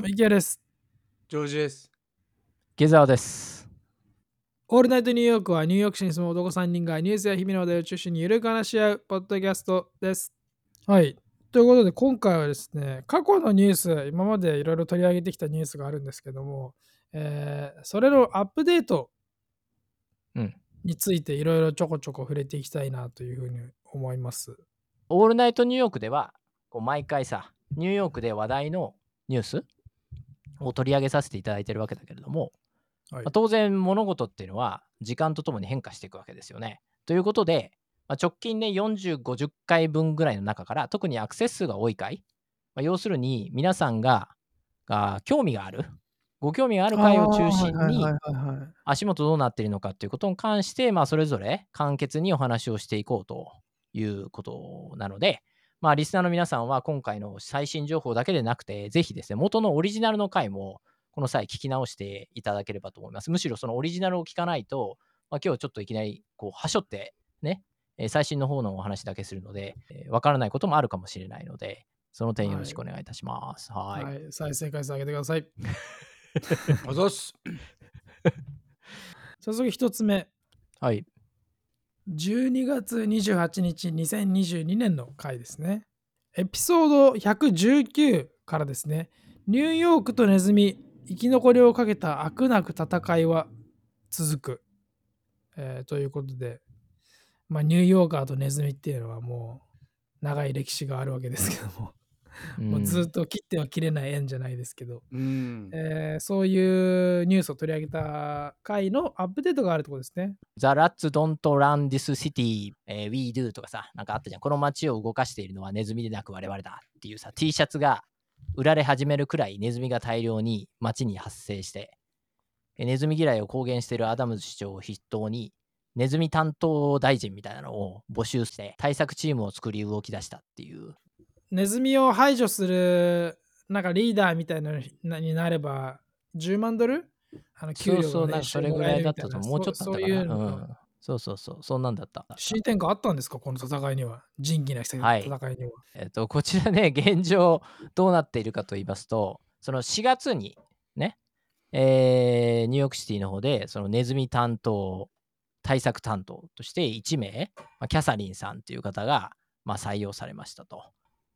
も、池谷です。ジョージです。下沢です。オールナイトニューヨークはニューヨーク市に住む男3人がニュースや日々の話題を中心にゆるく話し合うポッドキャストです。はい。ということで、今回はですね、過去のニュース、今までいろいろ取り上げてきたニュースがあるんですけども、えーそれのアップデートうんについていろいろちょこちょこ触れていきたいなというふうに思います。オールナイトニューヨークでは、こう毎回さ、ニューヨークで話題のニュースを取り上げさせていただいてるわけだけれども、はいまあ当然物事っていうのは時間とともに変化していくわけですよね。ということで、まあ直近ね40、50回分ぐらいの中から特にアクセス数が多い回、まあ要するに皆さんがが興味がある、ご興味がある回を中心に足元どうなっているのかということに関して、まあ、それぞれ簡潔にお話をしていこうということなので、まあ、リスナーの皆さんは今回の最新情報だけでなくて、ぜひですね、元のオリジナルの回もこの際聞き直していただければと思います。むしろそのオリジナルを聞かないと、まあ、今日ちょっといきなりこうはしょってね、えー最新の方のお話だけするので、えーわからないこともあるかもしれないので、その点よろしくお願いいたします。はい。はい、再生回数上げてください。あざっす。早速一つ目。はい。12月28日2022年の回ですね。エピソード119からですね。ニューヨークとネズミ、生き残りをかけた飽くなく戦いは続く。えーということで、まあ、ニューヨーカーとネズミっていうのはもう長い歴史があるわけですけども、もうずっと切っては切れない縁じゃないですけど、うん。えーそういうニュースを取り上げた回のアップデートがあるところですね。The Rats Don't Run This City、えー We Do とかさ、なんかあったじゃん。この街を動かしているのはネズミでなく我々だっていうさ、T シャツが売られ始めるくらいネズミが大量に街に発生して、えーネズミ嫌いを公言しているアダムズ市長を筆頭に、ネズミ担当大臣みたいなのを募集して対策チームを作り動き出したっていう。ネズミを排除するなんかリーダーみたいなのになれば10万ドル？あの給料そうそう、なんかそれぐらいだったとも思う。もうちょっとだそう。いうのがうん。そうそうそう、そんなんだった。進展があったんですか？この戦いには仁義なき戦いにはいは、えっと、こちらね、現状どうなっているかと言いますと、その4月にね、えーニューヨークシティの方で、そのネズミ担当、対策担当として1名、まあキャサリンさんという方が、まあ、採用されましたと。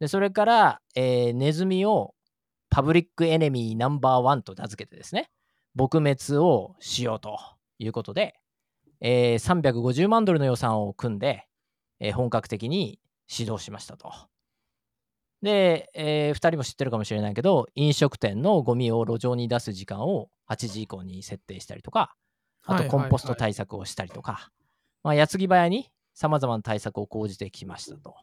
で、それから、えーネズミをパブリックエネミーナンバーワンと名付けてですね、撲滅をしようということで、えー350万ドルの予算を組んで、えー本格的に指導しましたと。で、え2人も知ってるかもしれないけど、飲食店のゴミを路上に出す時間を8時以降に設定したりとか、あとコンポスト対策をしたりとか、まあ、矢継ぎ早にさまざまな対策を講じてきましたと。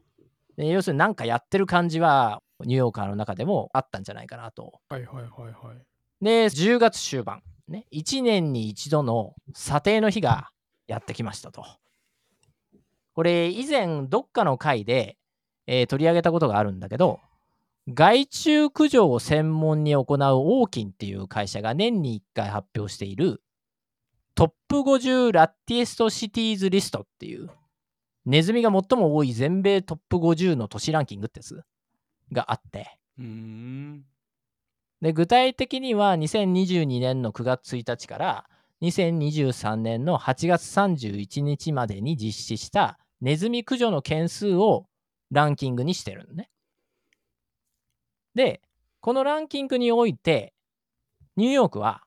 で要するに何かやってる感じは、ニューヨーカーの中でもあったんじゃないかなと。はいはいはいはいで、10月終盤、ね、1年に一度の査定の日がやってきましたと。これ、以前、どっかの回で、えー取り上げたことがあるんだけど、害虫駆除を専門に行うオーキンっていう会社が年に1回発表しているトップ50ラッティエストシティーズリストっていうネズミが最も多い全米トップ50の都市ランキングってやつがあって、うん。で具体的には2022年の9月1日から2023年の8月31日までに実施したネズミ駆除の件数をランキングにしてるのね。で、このランキングにおいて、ニューヨークは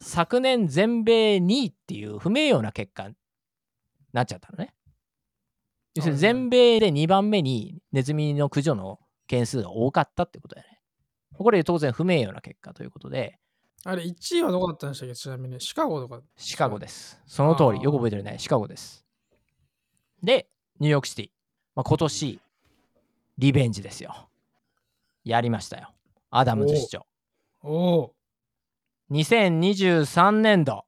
昨年全米2位っていう不名誉な結果になっちゃったのね。要するに全米で2番目にネズミの駆除の件数が多かったってことだよね。これ当然不名誉な結果ということで、あれ1位はどこだったんでしたっけ？ちなみにシカゴとかシカゴです。その通り、よく覚えてるね。シカゴです。で、ニューヨークシティ。まあ、今年、リベンジですよ。やりましたよ。アダムズ市長。おお2023年度、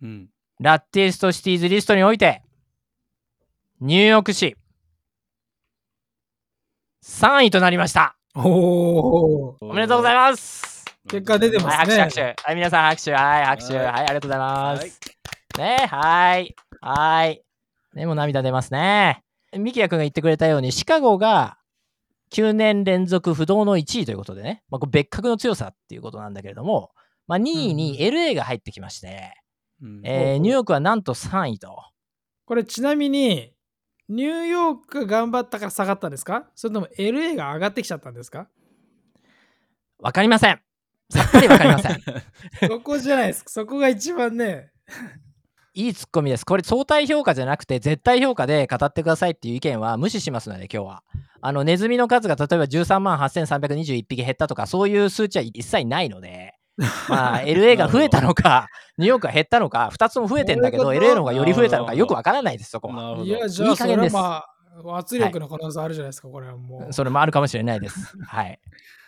うん。ラッティエストシティーズリストにおいて、ニューヨーク市、3位となりました。おおおめでとうございます。結果出てますはい、ね拍手、拍手。はい、皆さん拍手。はい、拍手。はいはい、ありがとうございまはいす。ね、はい。はい。ね、もう涙出ますね。ミキヤ君が言ってくれたように、シカゴが9年連続不動の1位ということでね、まあ、別格の強さっていうことなんだけれども、まあ、2位に LA が入ってきまして、うんえーニューヨークはなんと3位と。これちなみに、ニューヨークが頑張ったから下がったんですか？それとも LA が上がってきちゃったんですか？わかりません。さっぱりわかりません。そこじゃないです。そこが一番ね。いいツッコミです。これ相対評価じゃなくて絶対評価で語ってくださいっていう意見は無視しますので今日は。あのネズミの数が例えば13万8321匹減ったとかそういう数値は一切ないので、まあ、LA が増えたのかニューヨークが減ったのか2つとも増えてんだけど LA の方がより増えたのかよくわからないですそこは。いや、じゃあそれいい加減ですはまあ、圧力の可能性あるじゃないですか、これはもう。それもあるかもしれないです。はい。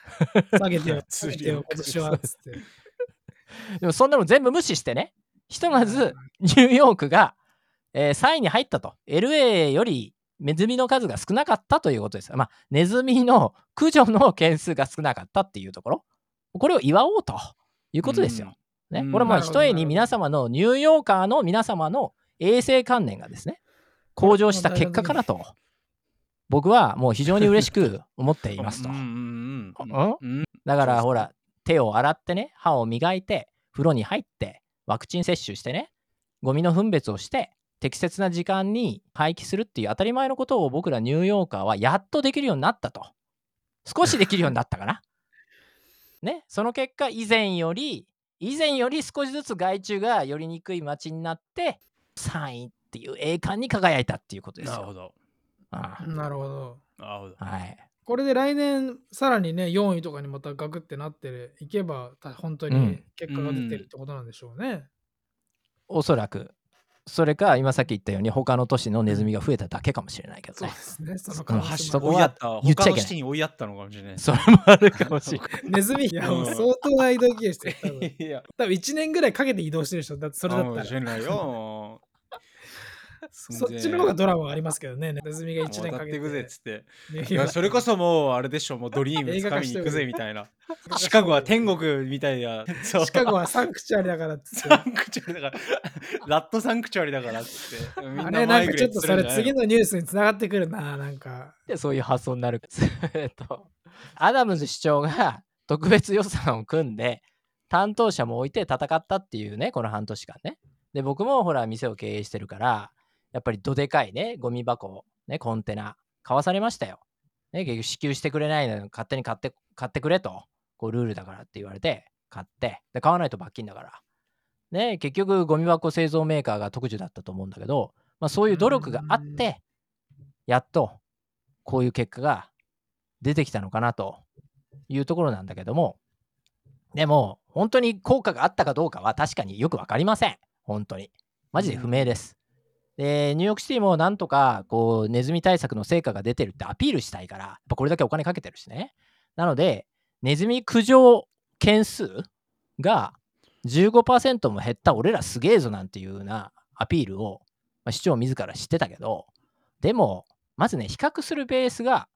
下げてよ、下げてよ、今年は。つって。でもそんなの全部無視してね、ひとまずニューヨークが、えー3位に入ったと。LA よりネズミの数が少なかったということです。まあ、ネズミの駆除の件数が少なかったっていうところ。これを祝おうということですよ。ね、うんこれもひとえに皆様のニューヨーカーの皆様の衛生観念がですね、向上した結果かなと。僕はもう非常に嬉しく 思っていますと。だからほら、手を洗ってね、歯を磨いて、風呂に入って、ワクチン接種してね、ゴミの分別をして、適切な時間に廃棄するっていう当たり前のことを僕らニューヨーカーはやっとできるようになったと。少しできるようになったかな。ね、その結果、以前より、以前より少しずつ害虫が寄りにくい街になって、3位っていう栄冠に輝いたっていうことですよ。なるほど。ああなるほど。なるほど。はい。これで来年、さらにね、4位とかにまたガクってなっていけば、た本当にうん結果が出てるってことなんでしょうね。おそらく。それか、今さっき言ったように、他の都市のネズミが増えただけかもしれないけどねそうで。すね。そこは追いやった。言っちゃいけない追いやったのかもしれない。それもあるかもしれない。ネズミ、いや、もう相当な移動経由してる。多分 いや、多分1年ぐらいかけて移動してるでしょ。だってそれだかもったら。しれないよ。そっちの方がドラマありますけどね。ネズミが1年かけて。くぜっつって。ねいやそれこそもうあれでしょ、もうドリーム映画化掴みに行くぜみたいな。シカゴは天国みたいな。シカゴはサンクチュアリだからっつって。サンクチュアリだから、ラットサンクチュアリだからっつって。みんあれなんかちょっとそれ次のニュースにつながってくるな、なんか。でそういう発想になる。えっと、アダムズ市長が特別予算を組んで、担当者も置いて戦ったっていうね、この半年間ね。で、僕もほら、店を経営してるから、やっぱりどでかいね、ゴミ箱、ね、コンテナ、買わされましたよ。ね、結局支給してくれないのに勝手に買って買ってくれと、こうルールだからって言われて、買って、で、買わないと罰金だから。ね、結局、ゴミ箱製造メーカーが特需だったと思うんだけど、まあ、そういう努力があって、やっと、こういう結果が出てきたのかなというところなんだけども、でも、本当に効果があったかどうかは確かによくわかりません。本当に。マジで不明です。で、ニューヨークシティもなんとか、こう、ネズミ対策の成果が出てるってアピールしたいから、やっぱこれだけお金かけてるしね。なので、ネズミ駆除件数が15%も減った俺らすげえぞなんていうようなアピールを、まあ、市長自ら知ってたけど、でも、まずね、比較するベースが、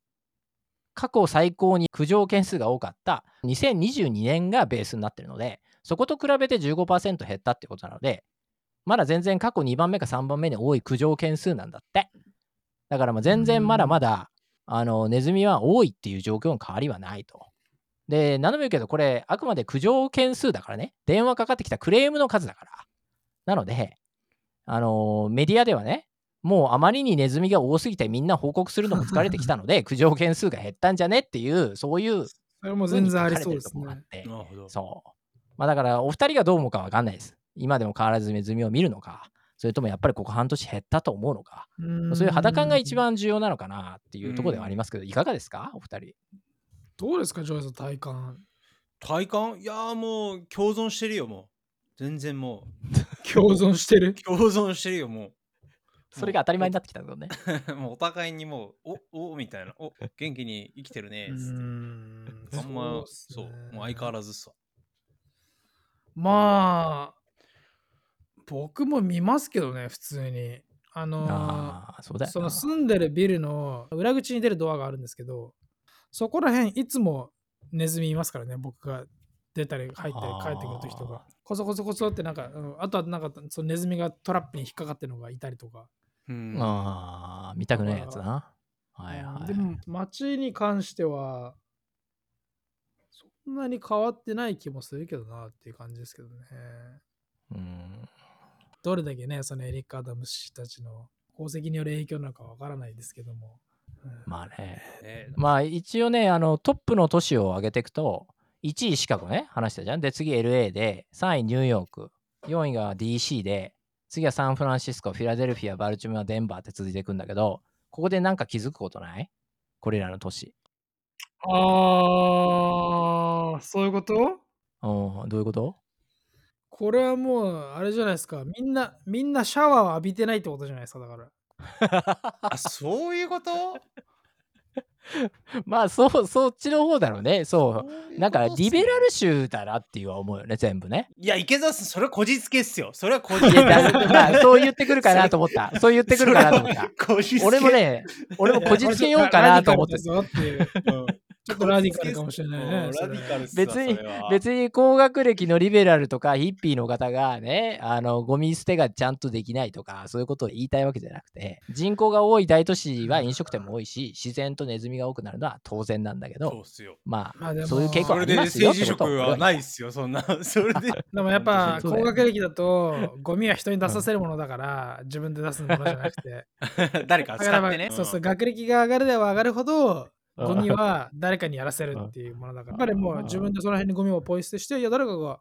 過去最高に駆除件数が多かった2022年がベースになってるので、そこと比べて15%減ったってことなので、まだ全然過去2番目か3番目に多い駆除件数なんだって。だからまあ全然まだまだ、あの、ネズミは多いっていう状況の変わりはないと。で、何度も言うけど、これ、あくまで駆除件数だからね、電話かかってきたクレームの数だから。なので、あのメディアではね、もうあまりにネズミが多すぎてみんな報告するのも疲れてきたので、駆除件数が減ったんじゃねっていう、そういうそれも全然ありそうですね。そう。まあだから、お二人がどう思うかわかんないです。今でも変わらずネズミを見るのか、それともやっぱりここ半年減ったと思うのか、そういう肌感が一番重要なのかなっていうところではありますけど、いかがですか？お二人。どうですか、ジョイさん、体感。体感？いやーもう共存してるよ、もう。全然も共存してる？う。共存してるよ、もそれが当たり前になってきたけどね。う。もうお互いにもう、お、お、みたいな。お、元気に生きてるね。つってんあんま、そう、もう相変わず。らずさ。まあ、僕も見ますけどね、普通に。あのーああ、そ。その住んでるビルの裏口に出るドアがあるんですけど、そこら辺いつもネズミいますからね、僕が出たり入ったり帰ってくるときとか。コソコソコソってなんか、うんあとはなんかそのネズミがトラップに引っかかってるのがいたりとか。うん。ああ、見たくないやつな。はいはい。でも街に関してはそんなに変わってない気もするけどなっていう感じですけどね。うん。どれだけね、そのエリック・アダム氏たちの功績による影響なのかわからないですけども。うんまあね。ねまあ一応ね、あのトップの都市を上げていくと、1位シカゴね、話したじゃん。で、次 LA で、3位ニューヨーク、4位が DC で、次はサンフランシスコ、フィラデルフィア、バルチモア、デンバーって続いていくんだけど、ここでなんか気づくことない？これらの都市。ああ、そういうこと？うん、どういうこと？これはもう、あれじゃないですか。みんな、みんなシャワーを浴びてないってことじゃないですか。だから。あそういうこと？まあそう、そっちの方だろうね。そう。うなんかリベラルル州だなっていうは思うよね、全部ね。いや池澤さんそれはこじつけっすよそれはこいじつけまあ、そう言ってくるかなと思った。そう言ってくるかなと思った。俺もね、俺もこじつけようかなと思って ちょっとラディカルかもしれないねラディカル別に別に高学歴のリベラルとかヒッピーの方がね、あの、ゴミ捨てがちゃんとできないとか、そういうことを言いたいわけじゃなくて、人口が多い大都市は飲食店も多いし、自然とネズミが多くなるのは当然なんだけど、そうっすよ。まあ、まあそういう傾向あそれでりますよ政治職はないい。っすよそんな。それで。でもやっぱ高学歴だとゴミは人に出させるものだから自分で出すものじゃなくて。誰か使ってね。そうそう学歴が上がるでは上がるほどうんゴミは誰かにやらせるっていうものだから。やっぱりもう自分でその辺にゴミをポイ捨てしていや誰かが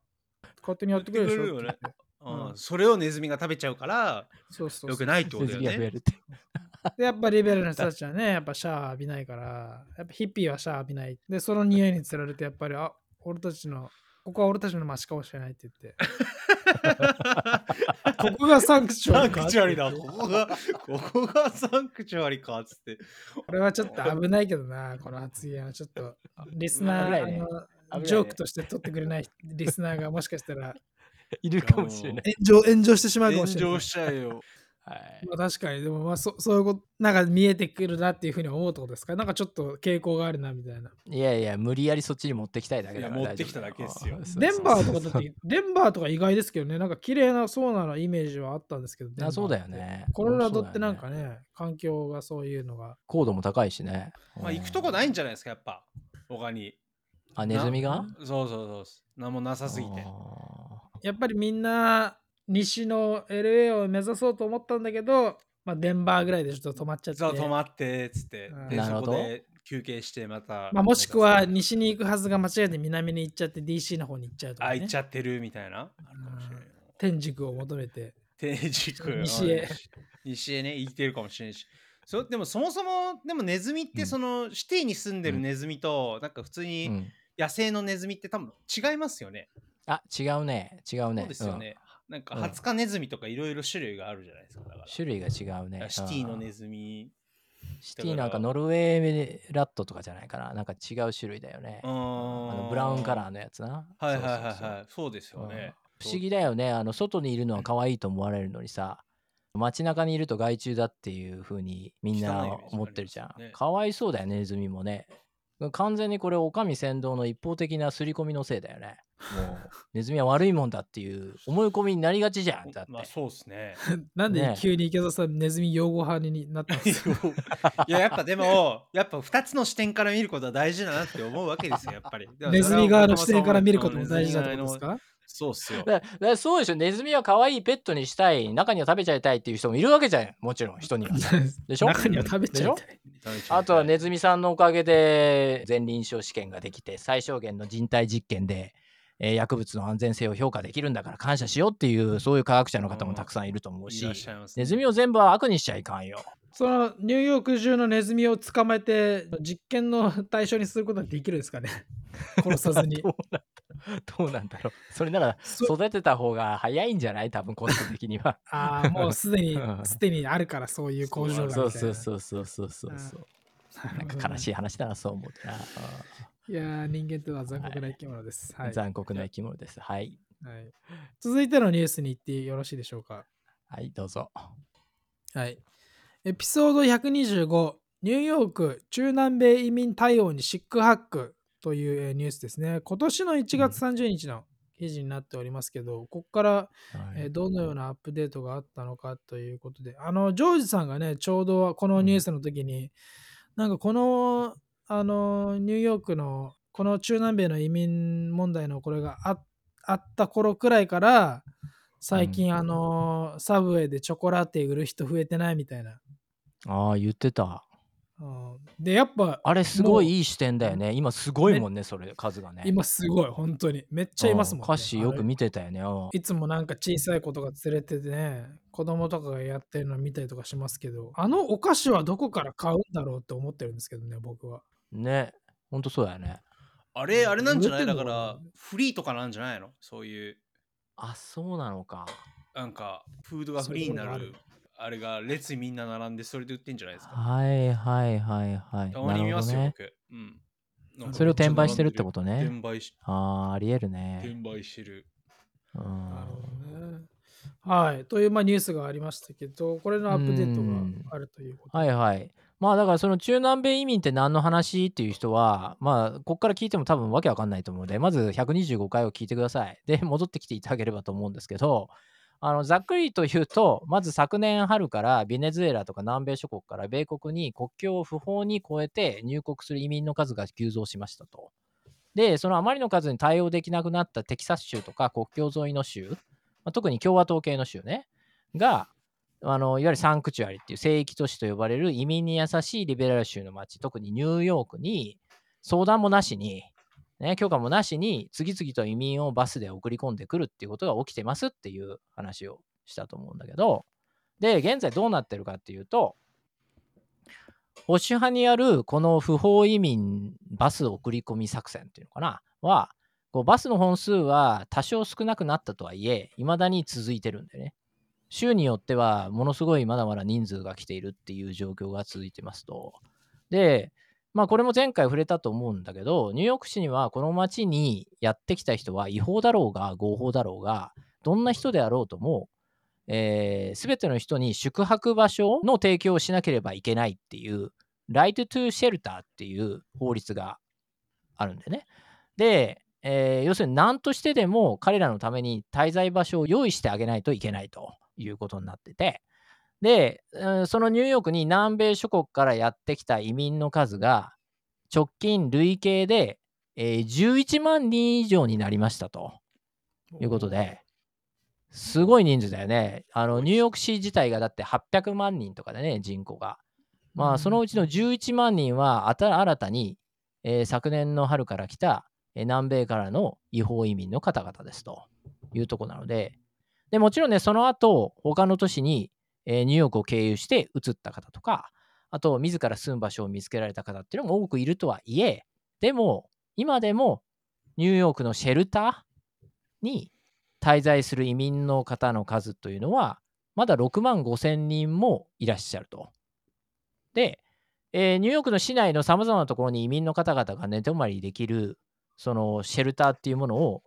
勝手にやってくれるでしょうん。うん。それをネズミが食べちゃうからそうそうそう。よくないってことネズだよね。ミが増えるって。でやっぱリベラルの人たちはねやっぱシャワー浴びないからやっぱヒッピーはシャワー浴びない。でその匂いにつられてやっぱりあ俺たちのここは俺たちの街かもしれないって言って。ここがサンクチュアサンリかクチュアリだ。ここがここがサンクチュアリかっつって。これはちょっと危ないけどな、この発言は。ちょっとリスナー、ね。ジョークとして取ってくれないリスナーがもしかしたら。いるかもしれない。炎上炎上してしまうかも炎しれない。上しちゃうよはい。まあ、確かに、でもまあそそういうこと、なんか見えてくるなっていうふうに思うってことですか？なんかちょっと傾向があるなみたいな。いやいや、無理やりそっちに持ってきたいだけだ持ってきただけですよ。デンバーとかだって、デンバーとか意外ですけどね、なんか綺麗なそうなのイメージはあったんですけど、あそうだよね。コロラドってなんかそうだよね、環境がそういうのが。高度も高いしね。まあ行くとこないんじゃないですかやっぱ。他に。あ、ネズミが？なそうそうそう。何もなさすぎて。あやっぱりみんな西の LA を目指そうと思ったんだけど、まあ、デンバーぐらいでちょっと止まっちゃって。そう止まってっつってうんでなるほどそこで休憩してまたまあ、もしくは西に行くはずが間違えて南に行っちゃって DC の方に行っちゃうとか、ね。あ行っちゃってるみたいなあるかもしれない天竺を求めて。天竺 西へ 西へね行ってるかもしれないしそでもそもそもでもネズミってうんそのシティに住んでるうんネズミとなんか普通にん野生のネズミって多分違いますよね。あ、違うね。違うね。そうですよね。なんかうんハツカネズミとかいろいろ種類があるじゃないですか。だからうん。種類が違うね。シティのうんネズミ。シティなんかノルウェーラットとかじゃないかな。なんか違う種類だよね。ああのブラウンカラーのやつな。はいはいはいはい。そうですよね。不思議だよね。あの外にいるのは可愛いと思われるのにさ、街中にいると害虫だっていう風にみんな思ってるじゃん。かわいそうだよね、ネズミもね。完全にこれ、おかみ先導の一方的な刷り込みのせいだよね。もう、ネズミは悪いもんだっていう思い込みになりがちじゃん。だって。まあそうですね。なんでね急に池田さんネズミ擁護派になったんですか？いややっぱでもやっぱ2つの視点から見ることは大事だなって思うわけですよやっぱり。ネズミ側の視点から見ることも大事だってことですかかそうっすよ。だだからそうでしょ、ネズミは可愛いペットにしたい、中には食べちゃいたいっていう人もいるわけじゃん。もちろん、人には。でしょ？中には食べちゃいたい。あとはネズミさんのおかげで前臨床試験ができて最小限の人体実験で、えー薬物の安全性を評価できるんだから感謝しようっていうそういう科学者の方もたくさんいると思うしねネズミを全部は悪にしちゃいかんよ。そのニューヨーク中のネズミを捕まえて実験の対象にすることはできるんですかね？殺さずにど。うなんだろう。それならそ育てた方が早いんじゃない？多分コスト的には。ああ、もうすでに う、んすでにあるからそういう工場が。そうそうそうそうそうそうそう。なんか悲しい。い話だな、そう思うとな。いやー、人間とは残酷な生き物です。はい。残酷な生き物です。はい。はい、続いてのニュースに行ってよろしいでしょうか？はい、どうぞ。はい。エピソード125、ニューヨーク中南米移民対応にシックハックというえーニュースですね。今年の1月30日の記事になっておりますけど、ここから、はいえーどのようなアップデートがあったのかということで、あの、ジョージさんがね、ちょうどこのニュースの時に、なんかこの、あの、ニューヨークの、この中南米の移民問題のこれがああった頃くらいから、最近、あの、サブウェイでチョコラテ売る人増えてないみたいな。ああ、言ってた。うんで、やっぱ、あれすごいいい視点だよね。今すごいもんね、それ、数がね。今すごい、本当に。めっちゃいますもん、ね。歌詞よく見てたよね。うんいつもなんか小さい子とか連れててね、子供とかがやってるの見たりとかしますけど、あのお菓子はどこから買うんだろうって思ってるんですけどね、僕は。ね。ほんとそうだよね。あれ、あれなんじゃない？だから、フリーとかなんじゃないの？そういう、あ、そうなのか。なんか、フードがフリーになる。あれが列にみんな並んでそれで売ってんじゃないですか。はいはいはいはい。たまに見ますよ、なる僕。うん。それを転売してるってめことね。転売しああ、ありえる転ね。売してる。うんなるほどね。はい。という、まあ、ニュースがありましたけど、これのアップデートがあるということで。はいはい。まあだからその中南米移民って何の話っていう人は、まあこっから聞いても多分わけわかんないと思うので、まず125回を聞いてください。で、戻ってきていただければと思うんですけど、あのざっくりと言うと、まず昨年春からベネズエラとか南米諸国から米国に国境を不法に越えて入国する移民の数が急増しましたと。で、そのあまりの数に対応できなくなったテキサス州とか国境沿いの州、まあ特に共和党系の州ね、が、あのいわゆるサンクチュアリっていう聖域都市と呼ばれる移民に優しいリベラル州の街、特にニューヨークに相談もなしに、ね、許可もなしに次々と移民をバスで送り込んでくるっていうことが起きてますっていう話をしたと思うんだけど、で、現在どうなってるかっていうと、保守派にあるこの不法移民バス送り込み作戦っていうのかな？は、こうバスの本数は多少少なくなったとはいえ、未だに続いてるんでね。州によってはものすごいまだまだ人数が来ているっていう状況が続いてますと。で、まあこれも前回触れたと思うんだけど、ニューヨーク市にはこの街にやってきた人は違法だろうが合法だろうが、どんな人であろうとも、えー、全ての人に宿泊場所の提供をしなければいけないっていう、ライトトゥーシェルターっていう法律があるんでね。で、えー要するに何としてでも彼らのために滞在場所を用意してあげないといけないということになってて、で、うんそのニューヨークに南米諸国からやってきた移民の数が直近累計で、えー11万人以上になりましたと。いうことで、すごい人数だよね。あのニューヨーク市自体がだって800万人とかでね、人口が。まあ、そのうちの11万人は新たに、えー昨年の春から来た、えー南米からの違法移民の方々ですと。いうところなので、でもちろんね、その後、他の都市に、えーニューヨークを経由して移った方とか、あと、自ら住む場所を見つけられた方っていうのも多くいるとはいえ、でも、今でもニューヨークのシェルターに滞在する移民の方の数というのは、まだ6万5千人もいらっしゃると。で、えーニューヨークの市内のさまざまなところに移民の方々が寝泊まりできる、そのシェルターっていうものを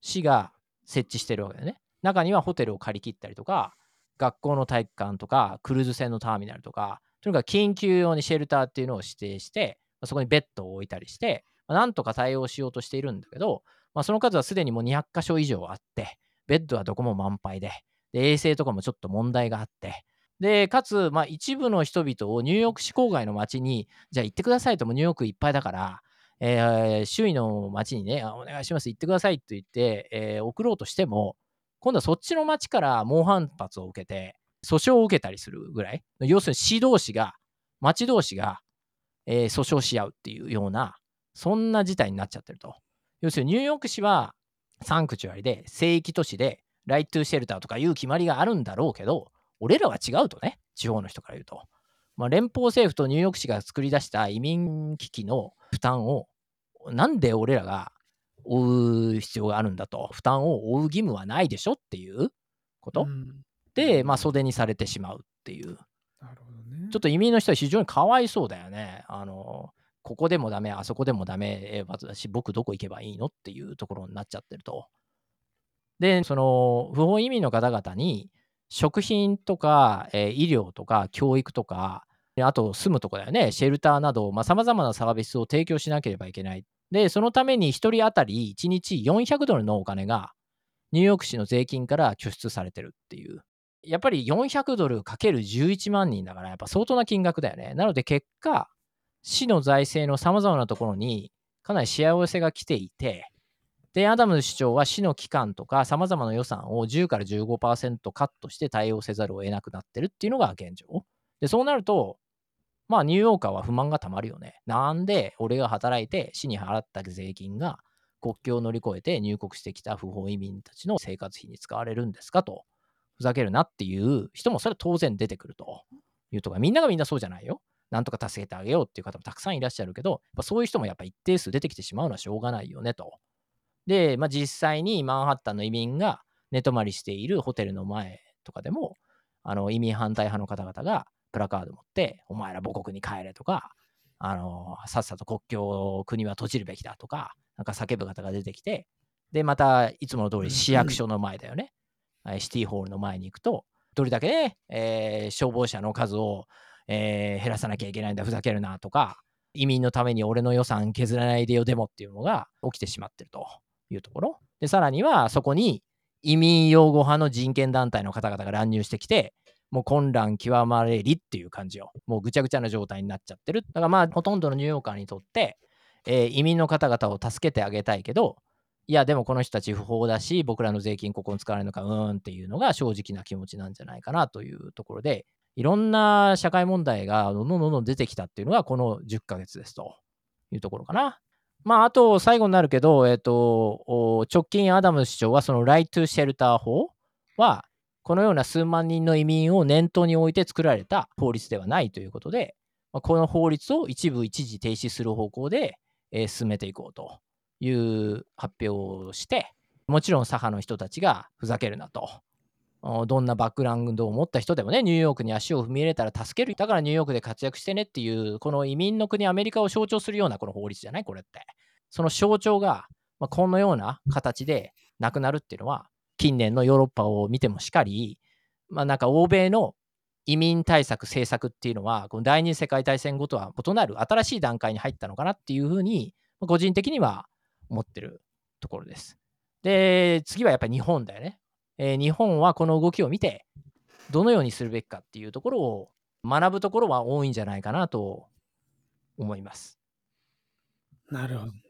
市が設置してるわけだよね。中にはホテルを借り切ったりとか、学校の体育館とか、クルーズ船のターミナルとか、とにかく緊急用にシェルターっていうのを指定して、そこにベッドを置いたりして、なんとか対応しようとしているんだけど、まあ、その数はすでにもう200箇所以上あって、ベッドはどこも満杯で、で衛生とかもちょっと問題があって、で、かつ、まあ、一部の人々をニューヨーク市郊外の街に、じゃあ行ってくださいともニューヨークいっぱいだから、えー周囲の街にね、お願いします、行ってくださいと言って、えー送ろうとしても、今度はそっちの街から猛反発を受けて、訴訟を受けたりするぐらい、要するに市同士が、町同士が、えー訴訟し合うっていうような、そんな事態になっちゃってると。要するにニューヨーク市はサンクチュアリで、聖域都市で、ライトゥーシェルターとかいう決まりがあるんだろうけど、俺らは違うとね、地方の人から言うと。まあ、連邦政府とニューヨーク市が作り出した移民危機の負担を、なんで俺らが負う必要があるんだと、負担を負う義務はないでしょっていうこと、うんで、まあ、袖にされてしまうっていう。なるほどね。ちょっと移民の人は非常にかわいそうだよね。あの、ここでもダメ、あそこでもダメ、え私、僕どこ行けばいいのっていうところになっちゃってると。で、その、不法移民の方々に、食品とか、えー医療とか、教育とか、であと住むとこだよね、シェルターなど、さまざ、まなサービスを提供しなければいけない。で、そのために1人当たり1日400ドルのお金が、ニューヨーク市の税金から拠出されてるっていう。やっぱり400ドルかける11万人だから、やっぱ相当な金額だよね。なので結果、市の財政のさまざまなところにかなり幸せが来ていて、で、アダムズ市長は市の機関とかさまざまな予算を10から15%カットして対応せざるを得なくなってるっていうのが現状。で、そうなると、まあニューヨーカーは不満がたまるよね。なんで俺が働いて市に払った税金が国境を乗り越えて入国してきた不法移民たちの生活費に使われるんですかと、ふざけるなっていう人もそれは当然出てくるというとか、みんながみんなそうじゃないよ。なんとか助けてあげようっていう方もたくさんいらっしゃるけど、やっぱそういう人もやっぱ一定数出てきてしまうのはしょうがないよねと。で、まあ、実際にマンハッタンの移民が寝泊まりしているホテルの前とかでも、あの移民反対派の方々がプラカード持って、お前ら母国に帰れとか、あのさっさと国境を国は閉じるべきだとか、なんか叫ぶ方が出てきて、で、またいつもの通り市役所の前だよね。シティホールの前に行くと、どれだけね、えー、消防車の数を、えー、減らさなきゃいけないんだ、ふざけるなとか、移民のために俺の予算削らないでよデモっていうのが起きてしまってるというところ。で、さらにはそこに移民擁護派の人権団体の方々が乱入してきて、もう混乱極まれりっていう感じよ。もうぐちゃぐちゃな状態になっちゃってる。だからまあ、ほとんどのニューヨーカーにとって、えー、移民の方々を助けてあげたいけど、いや、でもこの人たち不法だし、僕らの税金ここに使われるのか、うーんっていうのが正直な気持ちなんじゃないかなというところで、いろんな社会問題がどんどんどんどん出てきたっていうのがこの10ヶ月ですというところかな。まあ、あと最後になるけど、えっ、ー、と、直近アダム市長はそのライトシェルター法は、このような数万人の移民を念頭に置いて作られた法律ではないということで、この法律を一部一時停止する方向で、進めていこうという発表をして、もちろん左派の人たちがふざけるなと。どんなバックグラウンドを持った人でもね、ニューヨークに足を踏み入れたら助ける。だからニューヨークで活躍してねっていう、この移民の国アメリカを象徴するようなこの法律じゃないこれって。その象徴が、まあ、このような形でなくなるっていうのは、近年のヨーロッパを見てもしかり、まあなんか欧米の移民対策、政策っていうのは、この第二次世界大戦後とは異なる新しい段階に入ったのかなっていうふうに、個人的には思ってるところです。で、次はやっぱり日本だよね。えー、日本はこの動きを見て、どのようにするべきかっていうところを学ぶところは多いんじゃないかなと思います。なるほどね。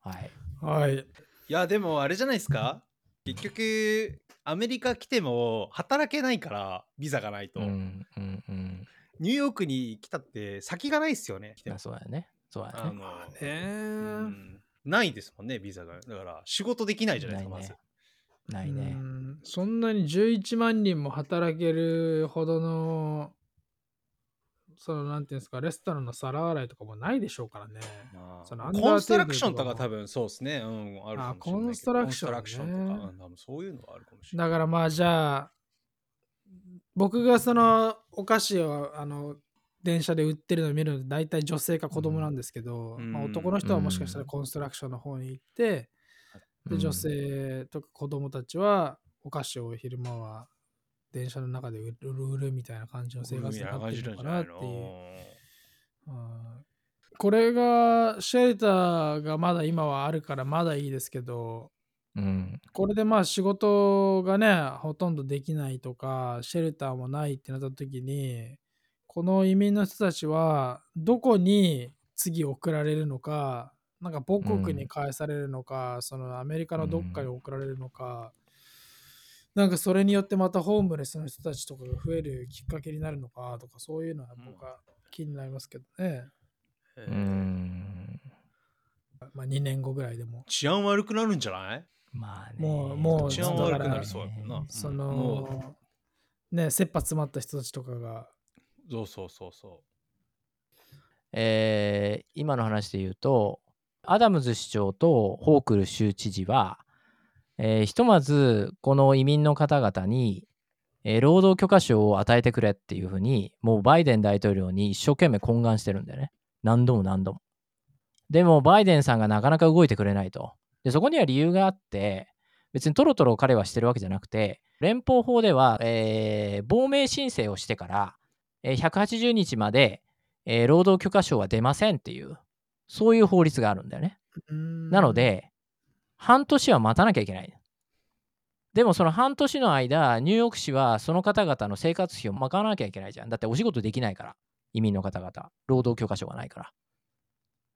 はい。はい。いや、でもあれじゃないですか？結局、アメリカ来ても働けないから、ビザがないと。うんうんうん、ニューヨークに来たって先がないっすよね。そうやね。そうやね。あのえー、うん、ないですもんね、ビザが。だから仕事できないじゃないですか、まず。ないね。そんなに11万人も働けるほどの、その、なんていうんですか、レストランの皿洗いとかもないでしょうからね。そのコンストラクションとか多分そうですね。うん、あるかもしれないコンストラクション、ね、ションとか、多分そういうのはあるかもしれない。だからまあじゃあ、僕がそのお菓子をあの電車で売ってるのを見るの大体女性か子供なんですけど、うん、まあ、男の人はもしかしたらコンストラクションの方に行って、で女性とか子供たちはお菓子を昼間は電車の中で売る売るみたいな感じの生活になってるのかなっていう。これがシェルターがまだ今はあるからまだいいですけど、うん、これでまあ仕事がねほとんどできないとかシェルターもないってなった時にこの移民の人たちはどこに次送られるのかなんか母国に返されるのか、うん、そのアメリカのどっかに送られるのか、うん、なんかそれによってまたホームレスの人たちとかが増えるきっかけになるのかとかそういうのは僕は気になりますけどね。うん。まあ2年後ぐらいでも。治安悪くなるんじゃない？まあね。もう、もう、治安悪くなりそうやな。その、ね、切羽詰まった人たちとかがそうそうそうそう。えー、今の話で言うと、アダムズ市長とホークル州知事は、えー、ひとまずこの移民の方々に、えー、労働許可証を与えてくれっていうふうに、もうバイデン大統領に一生懸命懇願してるんだよね。何度も何度も。でも、バイデンさんがなかなか動いてくれないと。で、そこには理由があって、別にトロトロ彼はしてるわけじゃなくて、連邦法では、えー、亡命申請をしてから、え180日まで、えー、労働許可証は出ませんっていう、そういう法律があるんだよね。なので、半年は待たなきゃいけない。でもその半年の間、ニューヨーク市はその方々の生活費を賄わなきゃいけないじゃん。だってお仕事できないから。移民の方々。労働許可証がないから。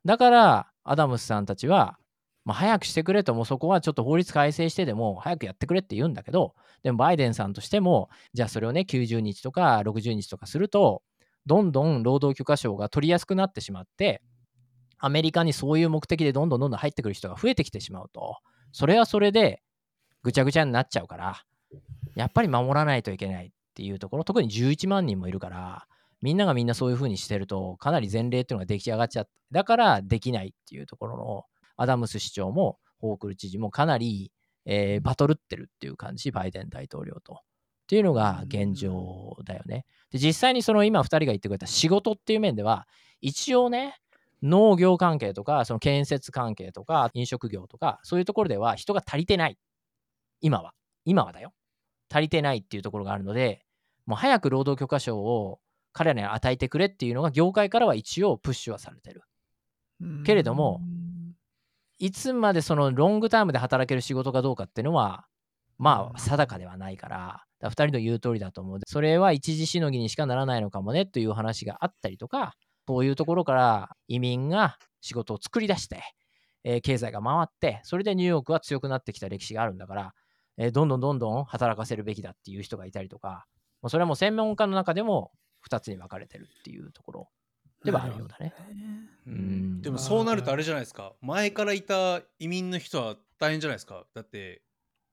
だから、アダムスさんたちは、まあ、早くしてくれと、もうそこはちょっと法律改正してでも、早くやってくれって言うんだけど、でもバイデンさんとしても、じゃあそれをね、90日とか60日とかすると、どんどん労働許可証が取りやすくなってしまって、アメリカにそういう目的でどんどんどんどん入ってくる人が増えてきてしまうと、それはそれでぐちゃぐちゃになっちゃうから、やっぱり守らないといけないっていうところ、特に11万人もいるから、みんながみんなそういう風にしてると、かなり前例っていうのが出来上がっちゃって、だからできないっていうところの、アダムス市長もホークル知事もかなり、えーバトルってるっていう感じ、バイデン大統領と。っていうのが現状だよね。で、実際にその今2人が言ってくれた仕事っていう面では、一応ね、農業関係とか、その建設関係とか、飲食業とか、そういうところでは人が足りてない。今は。今はだよ。足りてないっていうところがあるので、もう早く労働許可証を彼らに与えてくれっていうのが業界からは一応プッシュはされてる。けれどもいつまでそのロングタームで働ける仕事かどうかっていうのは、まあ定かではないから、だ2人の言う通りだと思う。それは一時しのぎにしかならないのかもねという話があったりとか、そういうところから移民が仕事を作り出して、えー経済が回って、それでニューヨークは強くなってきた歴史があるんだから、えーどんどんどんどん働かせるべきだっていう人がいたりとか、もうそれはもう専門家の中でも2つに分かれてるっていうところではあるようだね。でもそうなるとあれじゃないですか。前からいた移民の人は大変じゃないですか。だって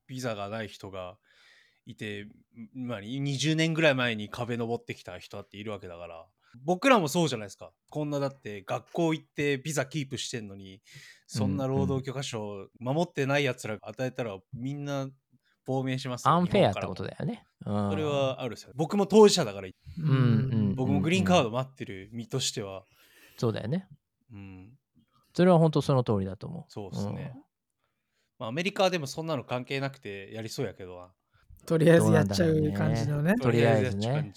ビザがない人がいてまあ20年ぐらい前に壁登ってきた人だっているわけだから僕らもそうじゃないですかこんなだって学校行ってビザキープしてんのにそんな労働許可証守ってないやつらが与えたらみんな亡命しますよアンフェアってことだよね。うんそれはあるですよ僕も当事者だからうんうん僕もグリーンカード待ってる身としてはそうだよね。うんそれは本当その通りだと思う。そうですね。まあ、アメリカでもそんなの関係なくてやりそうやけどな。とりあえずやっちゃう感じのね。とりあえずね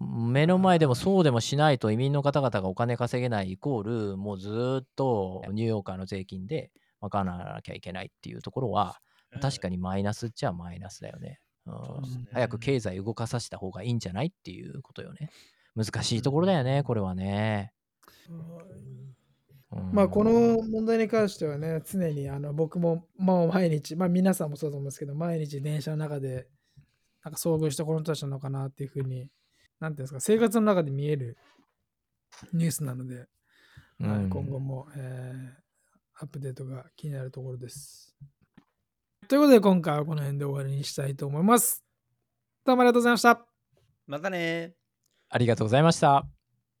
目の前でもそうでもしないと移民の方々がお金稼げないイコール、もうずーっとニューヨーカーの税金で賄わなきゃいけないっていうところは、確かに。にマイナスっちゃマイナスだよね。うん早く経済動かさせた方がいいんじゃないっていうことよね。難しいところだよね、これはね。うんまあこの問題に関してはね、常にあの僕ももう毎日、まあ皆さんもそうだと思うんですけど、毎日電車の中でなんか遭遇したこの人たちなのかなっていうふうに、なんていうんですか、生活の中で見えるニュースなので、はいうん今後も、えーアップデートが気になるところです。ということで今回はこの辺で終わりにしたいと思います。どうもありがとうございました。またねありがとうございました。